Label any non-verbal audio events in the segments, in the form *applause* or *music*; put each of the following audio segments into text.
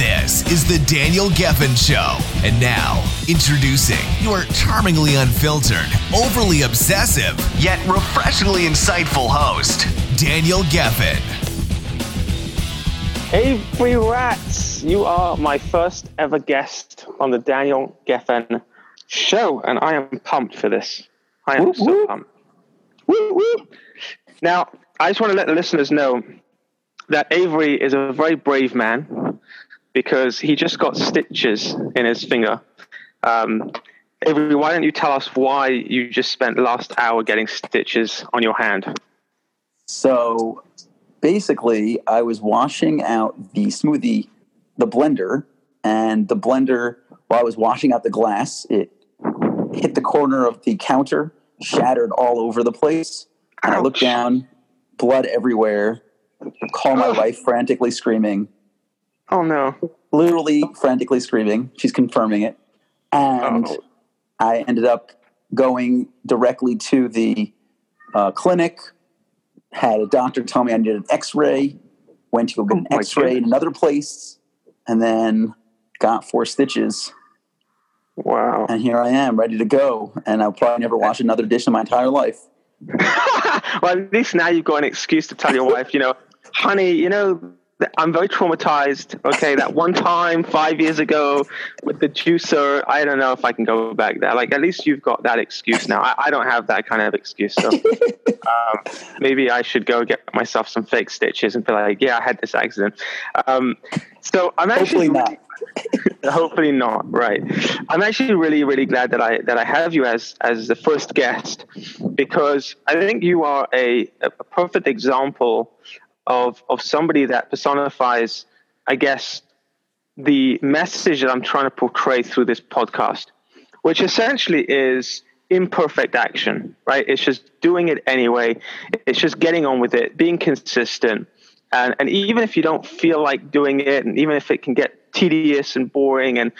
This is the Daniel Gefen Show. And now, introducing your charmingly unfiltered, overly obsessive, yet refreshingly insightful host, Daniel Gefen. Hey, Avery Ratz, you are my first ever guest on the Daniel Gefen Show, and I am pumped for this. I am so pumped. Woo, woo. Now, I just want to let the listeners know that Avery is a very brave man because he just got stitches in his finger. Um, Avery, why don't you tell us why you just spent the last hour getting stitches on your hand? So basically, I was washing out the smoothie, the blender, and the blender, while I was washing out the glass, it hit the corner of the counter, shattered all over the place. And I looked down, blood everywhere. Call my wife frantically screaming. Oh no. Literally frantically screaming. She's confirming it. And Oh. I ended up going directly to the uh, clinic, had a doctor tell me I needed an x ray, went to go get an Oh x ray in another place, and then got four stitches. Wow. And here I am, ready to go. And I'll probably never wash another dish in my entire life. *laughs* well, at least now you've got an excuse to tell your wife, you know, honey, you know, I'm very traumatized. Okay, that one time five years ago with the juicer, I don't know if I can go back there. Like, at least you've got that excuse now. I, I don't have that kind of excuse. So *laughs* um, maybe I should go get myself some fake stitches and be like, yeah, I had this accident. Um, so I'm actually Hopefully not. *laughs* Hopefully not. Right. I'm actually really, really glad that I that I have you as as the first guest because I think you are a, a perfect example of of somebody that personifies, I guess, the message that I'm trying to portray through this podcast, which essentially is imperfect action, right? It's just doing it anyway. It's just getting on with it, being consistent. And, and even if you don't feel like doing it, and even if it can get tedious and boring, and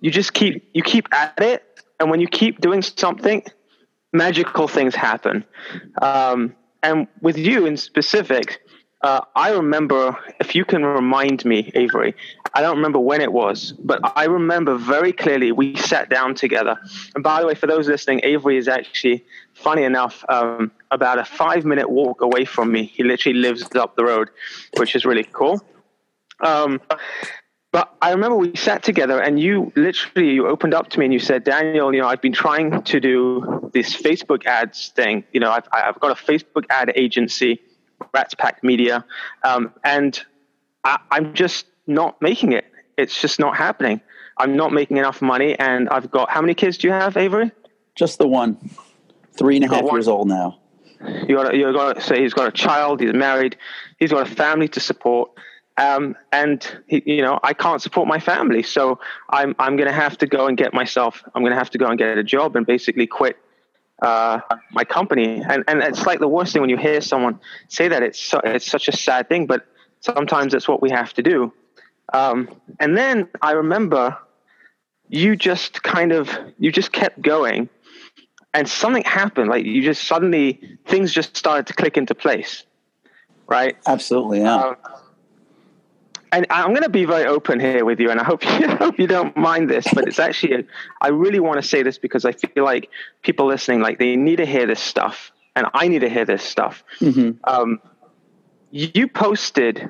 you just keep you keep at it, and when you keep doing something, magical things happen. Um, and with you in specific, uh, I remember, if you can remind me, Avery, I don't remember when it was, but I remember very clearly we sat down together. And by the way, for those listening, Avery is actually, funny enough, um, about a five minute walk away from me. He literally lives up the road, which is really cool. Um, but I remember we sat together and you literally you opened up to me and you said, Daniel, you know, I've been trying to do this Facebook ads thing. You know, I've, I've got a Facebook ad agency, Ratz Pack Media, um, and I, I'm just not making it. It's just not happening. I'm not making enough money, and I've got how many kids do you have, Avery? Just the one. Three and a half one. years old now. You got you got to say he's got a child, he's married, he's got a family to support, um, and he, you know I can't support my family, so I'm I'm going to have to go and get myself. I'm going to have to go and get a job and basically quit uh, my company. And and it's like the worst thing when you hear someone say that. It's so, it's such a sad thing, but sometimes it's what we have to do. Um, and then I remember you just kind of you just kept going and something happened like you just suddenly things just started to click into place right Absolutely, yeah. um, and I'm going to be very open here with you, and I hope *laughs* you, I hope you don't mind this, but it's actually, I really want to say this because I feel like people listening, like they need to hear this stuff, and I need to hear this stuff. Mhm. Um, you posted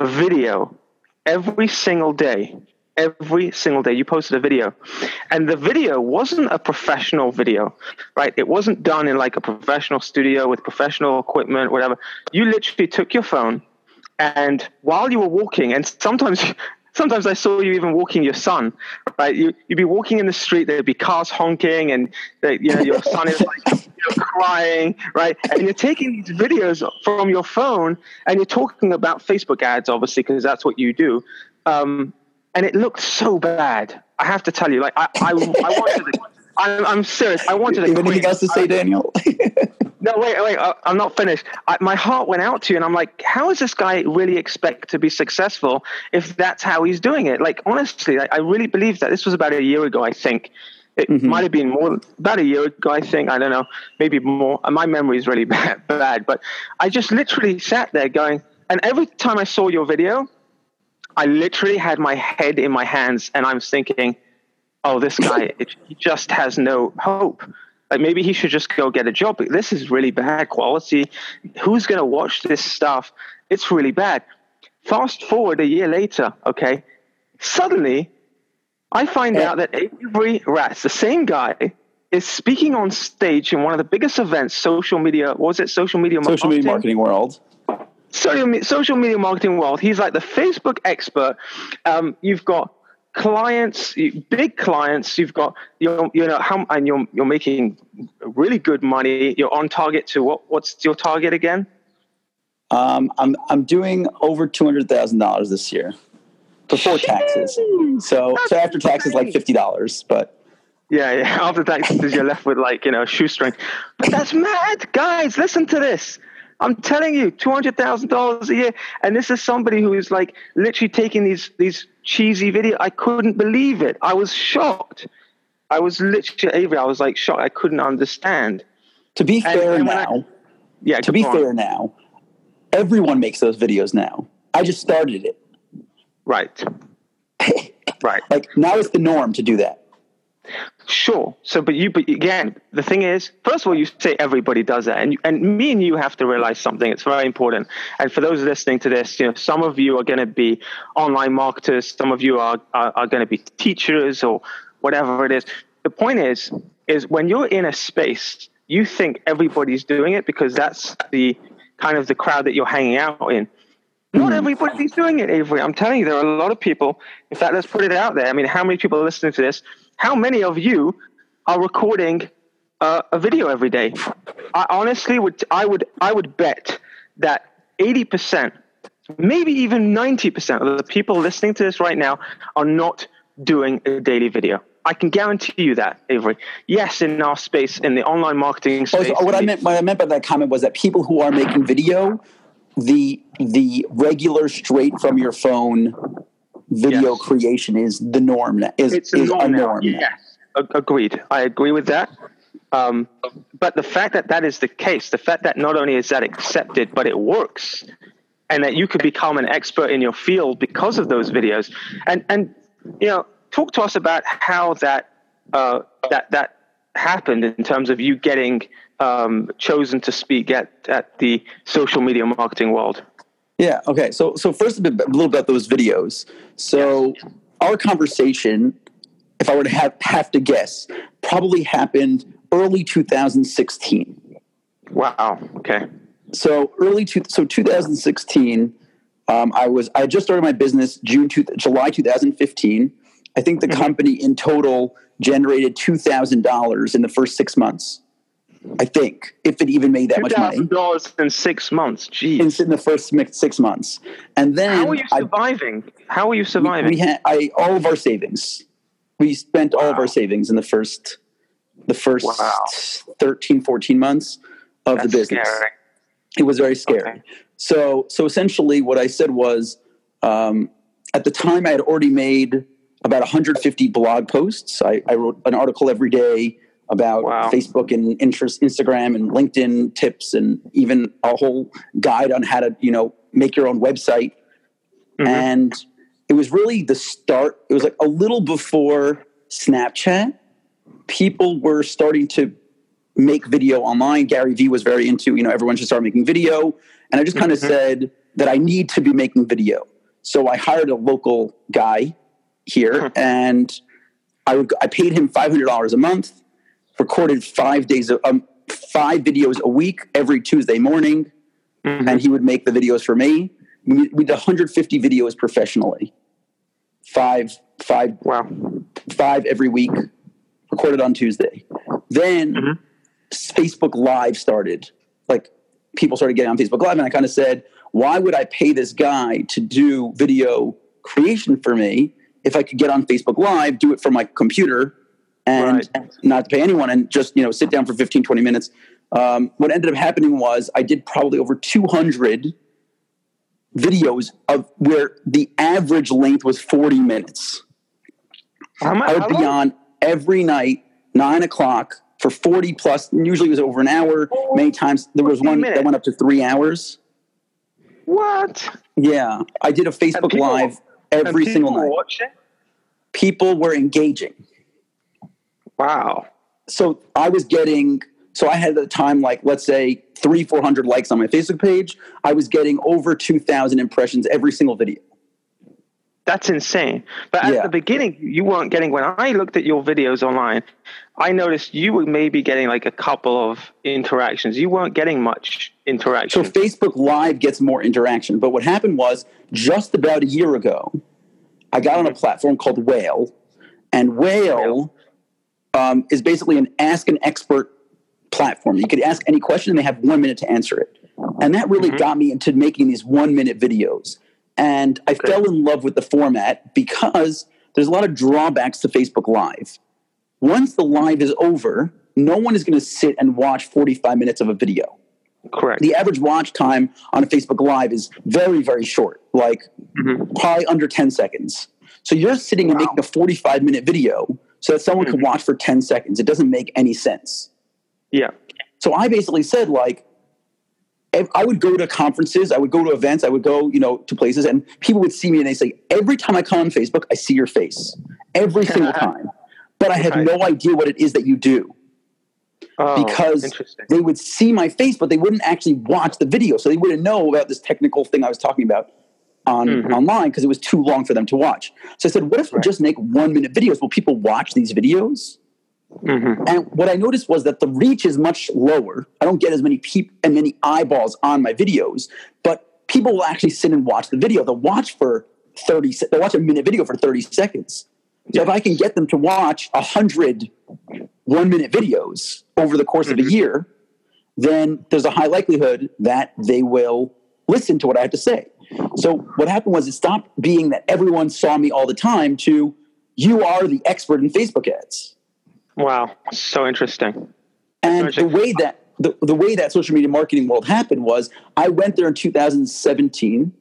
a video every single day. Every single day, you posted a video, and the video wasn't a professional video, right? It wasn't done in like a professional studio with professional equipment, whatever. You literally took your phone, and while you were walking, and sometimes *laughs* sometimes I saw you even walking your son, right? You you'd be walking in the street, there'd be cars honking, and uh, you know your son is like *laughs* you know, crying, right? And you're taking these videos from your phone, and you're talking about Facebook ads, obviously, because that's what you do. Um, and it looked so bad. I have to tell you, like I I, I *laughs* wanted to. I'm, I'm serious. I wanted to. You have anything else to say, Daniel? *laughs* No, wait, wait. I, I'm not finished. I, my heart went out to you, and I'm like, how does this guy really expect to be successful if that's how he's doing it? Like, honestly, I, I really believe that. This was about a year ago, I think. It Mhm. might have been more about a year ago, I think. I don't know, maybe more. My memory is really *laughs* bad, bad, but I just literally sat there going, and every time I saw your video, I literally had my head in my hands, and I was thinking, oh, this guy, it, he just has no hope. Like maybe he should just go get a job. This is really bad quality. Who's going to watch this stuff? It's really bad. Fast forward a year later, okay, suddenly I find out that Avery Ratz, the same guy, is speaking on stage in one of the biggest events, social media, what was it social media Social media marketing world. social, social media marketing world. He's like the Facebook expert. Um, you've got clients, big clients. You've got you you know how and you're you're making really good money. You're on target to what? What's your target again? Um, I'm I'm doing over two hundred thousand dollars this year before taxes. So so after taxes, like fifty dollars. But Yeah, yeah. *laughs* After taxes, you're left with like you know shoestring. But that's mad, guys. Listen to this. I'm telling you, two hundred thousand dollars a year, and this is somebody who is like literally taking these these cheesy video. I couldn't believe it. I was shocked. I was literally Avery. I was like shocked. I couldn't understand. to be fair and I- now, Yeah. to be on. fair now, everyone makes those videos now. I just started it. right, *laughs* right. Like now it's the norm to do that. Sure. So, but you, but again, the thing is, first of all, you say everybody does that, and and me and you have to realize something. It's very important. And for those listening to this, you know, some of you are going to be online marketers, some of you are are, are going to be teachers or whatever it is. The point is, is when you're in a space, you think everybody's doing it because that's the kind of the crowd that you're hanging out in. Not hmm. everybody's doing it, Avery. I'm telling you, there are a lot of people. In fact, let's put it out there. I mean, how many people are listening to this? How many of you are recording uh, a video every day? I honestly would, I would, I would bet that 80%, maybe even 90% of the people listening to this right now are not doing a daily video. I can guarantee you that, Avery. Yes, in our space, in the online marketing Oh, space. so what I meant what I meant by that comment was that people who are making video, the the regular straight from your phone video Yes. creation is the norm. Is it's a is a norm now. norm. Yes, agreed. I agree with that. Um, but the fact that that is the case, the fact that not only is that accepted, but it works, and that you could become an expert in your field because of those videos, and and you know, talk to us about how that uh, that that happened in terms of you getting um, chosen to speak at at the social media marketing world. Yeah. Okay. So so first a, bit, a little about those videos. So our conversation, if I were to have have to guess, probably happened early 2016. Wow. Okay. So early two, so 2016, um, I was I just started my business June two, July 2015. I think the company in total generated two thousand dollars in the first six months. I think if it even made that much money dollars in six months. Jeez. in, in the first six months, and then How are you I- surviving? How are you surviving? we had I all of our savings. We spent all of our savings in the first the first Wow. 13, 14 months of That's the business. scary. It was very scary. Okay. So so essentially, what I said was, um, at the time, I had already made about 150 blog posts. I, I wrote an article every day about Wow. Facebook and Pinterest, Instagram and LinkedIn tips, and even a whole guide on how to you know make your own website. Mhm. And it was really the start. It was like a little before Snapchat. People were starting to make video online. Gary Vee was very into, you know, everyone should start making video. And I just kind of Mhm. said that I need to be making video. So I hired a local guy here Mhm. and I, would, I paid him $500 a month, recorded five days, of um, five videos a week every Tuesday morning. Mhm. And he would make the videos for me. We, we did 150 videos professionally. Five, five, wow. five every week, recorded on Tuesday. Then Mhm. Facebook Live started. Like people started getting on Facebook Live, and I kind of said, why would I pay this guy to do video creation for me if I could get on Facebook Live, do it from my computer, and Right. not to pay anyone and just you know sit down for 15 20 minutes um, what ended up happening was i did probably over 200 videos of where the average length was 40 minutes How much? i would be on every night 9 o'clock for 40 plus usually it was over an hour many times there was 40 one that went up to three hours What? yeah i did a facebook people- live every single night watch it? people were engaging Wow. so I was getting so I had at the time like let's say three four hundred likes on my Facebook page. I was getting over two thousand impressions every single video. That's insane. But at Yeah. the beginning, you weren't getting. When I looked at your videos online, I noticed you were maybe getting like a couple of interactions. You weren't getting much interaction. So. Facebook Live gets more interaction. But what happened was just about a year ago, I got on a platform called Whale, and Whale um, is basically an ask an expert platform. You could ask any question, and they have one minute to answer it. And that really got me into making these one minute videos. And I fell in love with the format because there's a lot of drawbacks to Facebook Live. Once the live is over, no one is going to sit and watch 45 minutes of a video Correct. the average watch time on a Facebook Live is very, very short, like probably under 10 seconds. So you're sitting and making a 45 minute video so that someone could mm-hmm. watch for 10 seconds. It doesn't make any sense. yeah. So I basically said, like, if I would go to conferences, I would go to events, I would go, you know, to places, and people would see me and they say, every time I come on Facebook, I see your face. Every *laughs* single time. But I have no idea what it is that you do Oh, because they would see my face, but they wouldn't actually watch the video, so they wouldn't know about this technical thing I was talking about on Mm-hmm. online because it was too long for them to watch. So I said, "What if we just make one minute videos? Will people watch these videos?" Mhm. And what I noticed was that the reach is much lower. I don't get as many peop and many eyeballs on my videos, but people will actually sit and watch the video. They'll watch for thirty. se- They'll watch a minute video for thirty seconds. So if I can get them to watch a hundred one minute videos over the course of a year, then there's a high likelihood that they will listen to what I have to say. So what happened was it stopped being that everyone saw me all the time to you are the expert in Facebook ads. Wow. So interesting. And Interesting. the way that the, the way that social media marketing world happened was I went there in 2017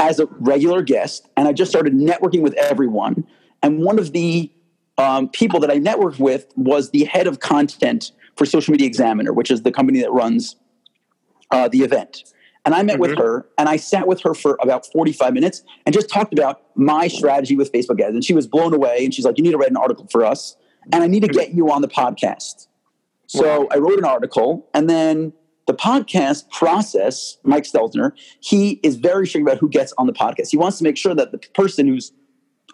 as a regular guest, and I just started networking with everyone. And one of the um, people that I networked with was the head of content for Social Media Examiner, which is the company that runs uh, the event. And I met with mm-hmm. her, and I sat with her for about 45 minutes and just talked about my strategy with Facebook ads. And she was blown away, and she's like, "You need to write an article for us, and I need to mm-hmm. get you on the podcast." So I wrote an article, and then the podcast process, Mike Stelzner, he is very strict about who gets on the podcast. He wants to make sure that the person who's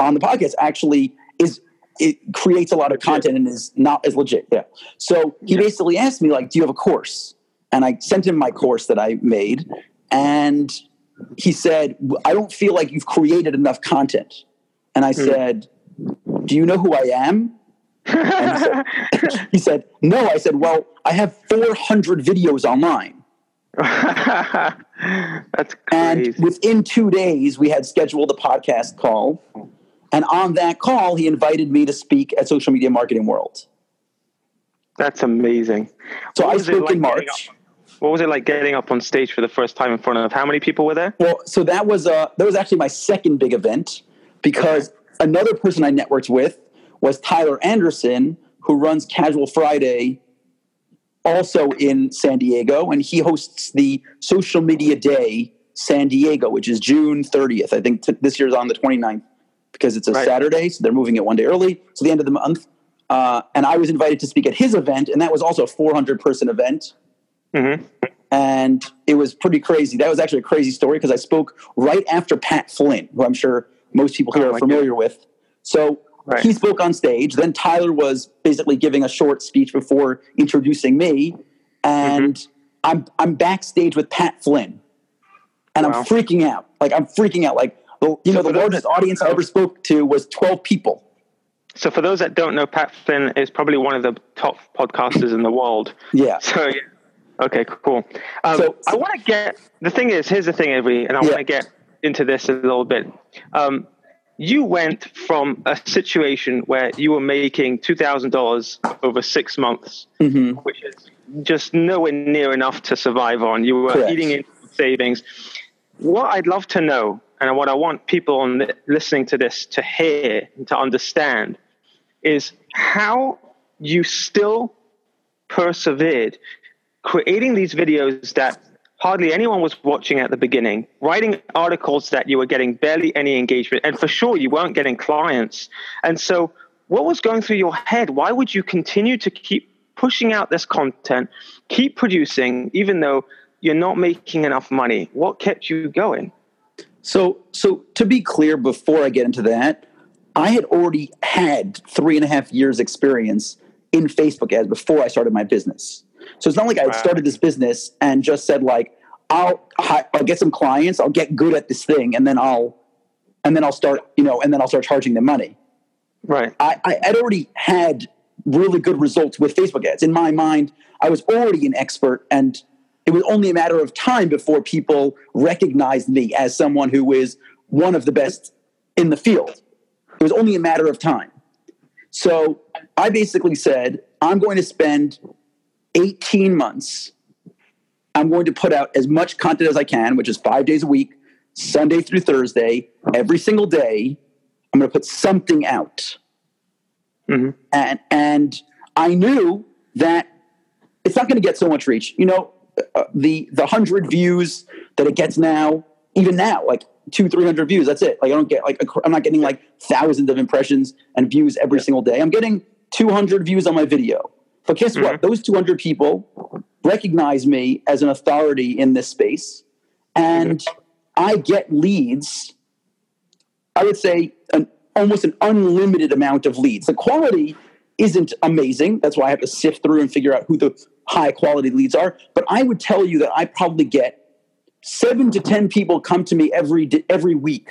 on the podcast actually is it creates a lot of content and is not as legit. Yeah. So he basically asked me like, "Do you have a course?" And I sent him my course that I made, and he said, "I don't feel like you've created enough content." And I hmm. said, "Do you know who I am?" And he said, *laughs* he said, "No." I said, "Well, I have 400 videos online." *laughs* That's crazy. And within two days, we had scheduled a podcast call. And on that call, he invited me to speak at Social Media Marketing World. That's amazing. So What I spoke like in March. What was it like getting up on stage for the first time in front of how many people were there? Well, so that was uh, that was actually my second big event because another person I networked with was Tyler Anderson, who runs Casual Friday, also in San Diego, and he hosts the Social Media Day San Diego, which is June 30th. I think t- this year's on the 29th because it's a Right. Saturday, so they're moving it one day early. So the end of the month. Uh, and I was invited to speak at his event, and that was also a 400 person event hmm and it was pretty crazy. That was actually a crazy story because I spoke right after Pat Flynn, who I'm sure most people here Oh, are familiar with. So Right. he spoke on stage. Then Tyler was basically giving a short speech before introducing me, and Mm-hmm. I'm I'm backstage with Pat Flynn, and Wow. I'm freaking out. Like I'm freaking out. Like the, you know, the largest audience I ever spoke to was 12 people. So for those that don't know, Pat Flynn is probably one of the top podcasters in the world. Yeah. So yeah. Okay, cool. Um, So- I want to get the thing is here's the thing, Avery, and I Yeah. want to get into this a little bit. Um, you went from a situation where you were making $2,000 over six months, Mm-hmm. which is just nowhere near enough to survive on. You were Correct. eating in savings. What I'd love to know, and what I want people on the, listening to this to hear and to understand, is how you still persevered creating these videos that hardly anyone was watching at the beginning, writing articles that you were getting barely any engagement, and for sure you weren't getting clients. And so, what was going through your head? Why would you continue to keep pushing out this content, keep producing, even though you're not making enough money? What kept you going? So, so to be clear, before I get into that, I had already had three and a half years experience in Facebook ads before I started my business. So it's not like I started this business and just said like, I'll I'll get some clients, I'll get good at this thing, and then I'll and then I'll start you know, and then I'll start charging them money. Right. I, I had already had really good results with Facebook ads. In my mind, I was already an expert, and it was only a matter of time before people recognized me as someone who is one of the best in the field. It was only a matter of time. So I basically said, I'm going to spend 18 months. I'm going to put out as much content as I can, which is five days a week, Sunday through Thursday, every single day. I'm going to put something out. Mhm. And, and I knew that it's not going to get so much reach. You know, uh, the the hundred views that it gets now, even now, like two, three hundred views. That's it. Like I don't get like I'm not getting like thousands of impressions and views every single day. I'm getting 200 views on my video. But guess what? Mm-hmm. Those 200 people recognize me as an authority in this space, and I get leads. I would say an almost an unlimited amount of leads. The quality isn't amazing. That's why I have to sift through and figure out who the high quality leads are. But I would tell you that I probably get seven to ten people come to me every every week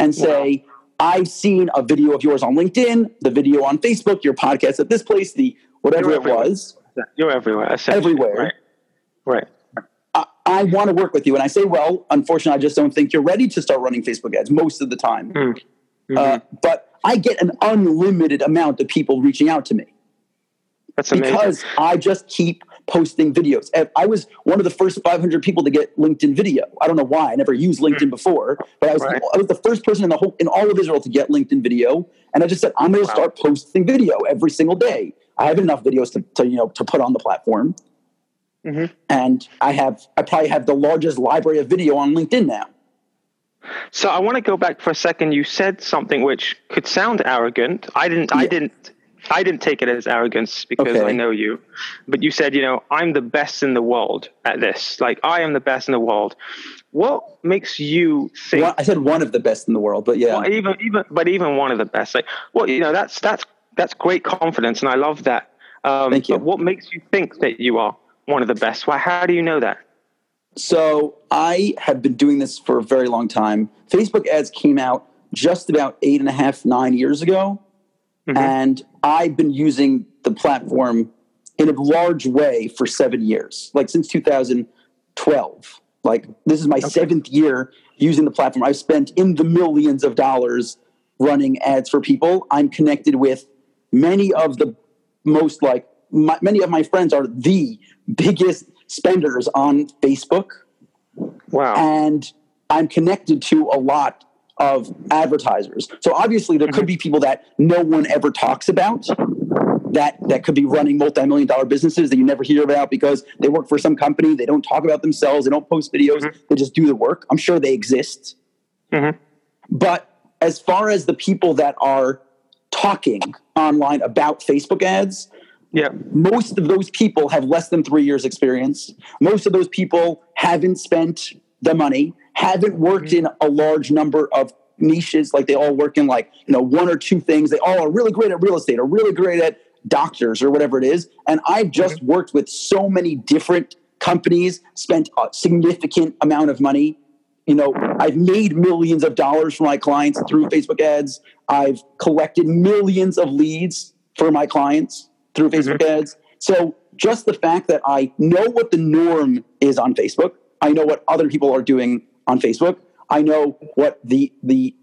and say, "I've seen a video of yours on LinkedIn, the video on Facebook, your podcast at this place, the whatever it was. You're everywhere. Everywhere. Right. Right. I, I want to work with you." And I say, "Well, unfortunately, I just don't think you're ready to start running Facebook ads most of the time." Mm. Uh, but I get an unlimited amount of people reaching out to me. That's amazing. because I just keep posting videos. I was one of the first 500 people to get LinkedIn video. I don't know why. I never used LinkedIn before, but I was Right. I was the first person in the whole in all of Israel to get LinkedIn video. And I just said I'm going to Wow. start posting video every single day. I have enough videos to, to you know to put on the platform, Mhm. and I have I probably have the largest library of video on LinkedIn now. So I want to go back for a second. You said something which could sound arrogant. I didn't. I didn't. I didn't take it as arrogance because Okay. I know you. But you said, you know, I'm the best in the world at this. Like I am the best in the world. What makes you think? One- I said one of the best in the world, but yeah, Well, even even but even one of the best. Like, well, you know, that's that's that's great confidence, and I love that. Um, Thank you. But what makes you think that you are one of the best? Why? How do you know that? So I have been doing this for a very long time. Facebook ads came out just about eight and a half, nine years ago. Mhm. And I've been using the platform in a large way for seven years, like since 2012. Like this is my seventh year using the platform. I've spent in the millions of dollars running ads for people. I'm connected with many of the most like my, many of my friends are the biggest spenders on Facebook Wow. and I'm connected to a lot of advertisers. So obviously there could be people that no one ever talks about that that could be running multi-million dollar businesses that you never hear about because they work for some company, they don't talk about themselves, they don't post videos, they just do the work. I'm sure they exist. Mhm. But as far as the people that are talking online about Facebook ads, yeah. most of those people have less than three years experience. Most of those people haven't spent the money haven't worked mm-hmm. in a large number of niches like they all work in like you know one or two things. They all are really great at real estate or really great at doctors or whatever it is. And i've just mm-hmm. worked with so many different companies spent a significant amount of money you know i've made millions of dollars for my clients through facebook ads i've collected millions of leads for my clients through facebook ads so just the fact that i know what the norm is on facebook i know what other people are doing on facebook i know what the the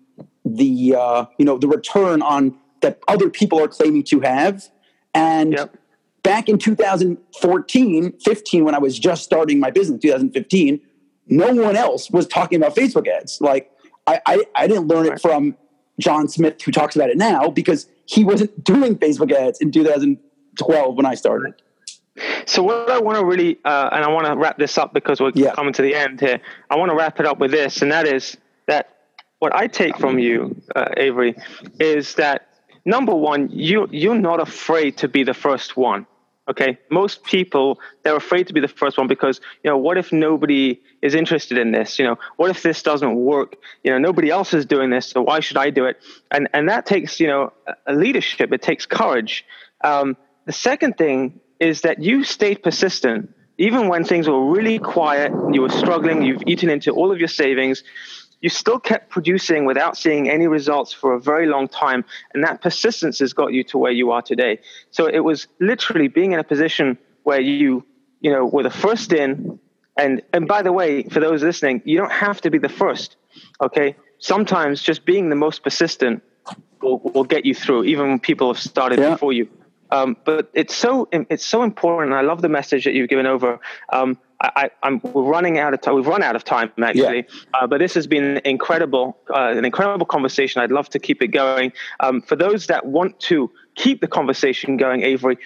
the uh, you know the return on that other people are claiming to have. And Yep. back in 2014, 15, when I was just starting my business, 2015, no one else was talking about Facebook ads. Like I, I, I didn't learn it from John Smith, who talks about it now, because he wasn't *laughs* doing Facebook ads in 2012 when I started. So what I want to really, uh, and I want to wrap this up because we're Yeah. coming to the end here. I want to wrap it up with this, and that is that what I take from you, uh, Avery, is that number one, you you're not afraid to be the first one. Okay, most people they're afraid to be the first one because you know what if nobody is interested in this? You know, what if this doesn't work? You know, nobody else is doing this, so why should I do it? And and that takes you know a- leadership. It takes courage. Um, the second thing is that you stayed persistent even when things were really quiet. You were struggling. You've eaten into all of your savings. You still kept producing without seeing any results for a very long time, and that persistence has got you to where you are today. So it was literally being in a position where you, you know, were the first in, and and by the way, for those listening, you don't have to be the first. Okay, sometimes just being the most persistent will, will get you through, even when people have started Yeah. before you. Um, but it's so it's so important. I love the message that you've given over. Um, I, I'm we're running out of time. We've run out of time actually, uh, but this has been incredible, uh, an incredible conversation. I'd love to keep it going. Um, for those that want to keep the conversation going, Avery,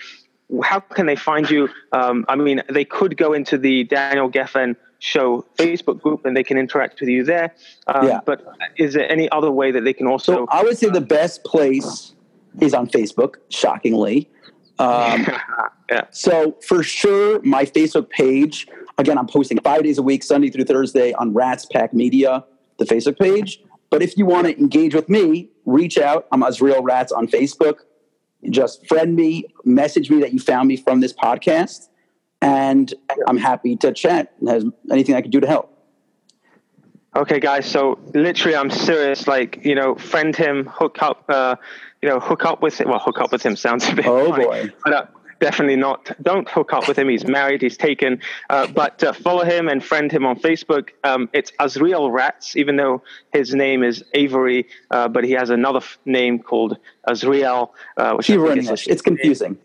how can they find you? Um, I mean, they could go into the Daniel Gefen Show Facebook group and they can interact with you there. Um, Yeah. But is there any other way that they can also? So I would say the best place is on Facebook, shockingly. Um, *laughs* yeah. So for sure, my Facebook page. Again, I'm posting five days a week, Sunday through Thursday, on Ratz Pack Media, the Facebook page. But if you want to engage with me, reach out. I'm Azriel Ratz on Facebook. Just friend me, message me that you found me from this podcast, and I'm happy to chat. Has anything I can do to help? Okay, guys. So literally, I'm serious. Like, you know, friend him, hook up, uh, you know, hook up with him. Well, hook up with him sounds a bit. Oh, funny, boy. But uh, definitely not. Don't hook up with him. He's married. He's taken. Uh, but uh, follow him and friend him on Facebook. Um, it's Azriel Ratz, even though his name is Avery, uh, but he has another f- name called Azriel. Uh, which Hebrew English. It's confusing.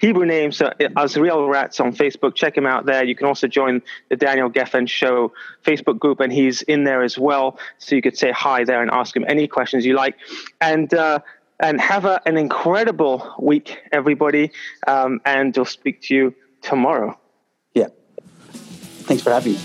Hebrew name, so Azriel Ratz on Facebook. Check him out there. You can also join the Daniel Gefen Show Facebook group, and he's in there as well. So you could say hi there and ask him any questions you like. And uh, and have a, an incredible week, everybody. Um, and we'll speak to you tomorrow. Yeah. Thanks for having me.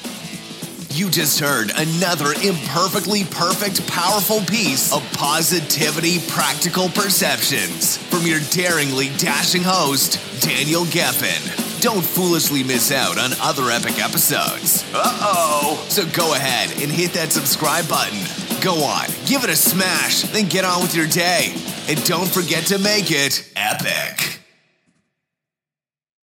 You just heard another imperfectly perfect, powerful piece of positivity, practical perceptions from your daringly dashing host, Daniel Gefen. Don't foolishly miss out on other epic episodes. Uh oh. So go ahead and hit that subscribe button. Go on, give it a smash, then get on with your day. And don't forget to make it epic.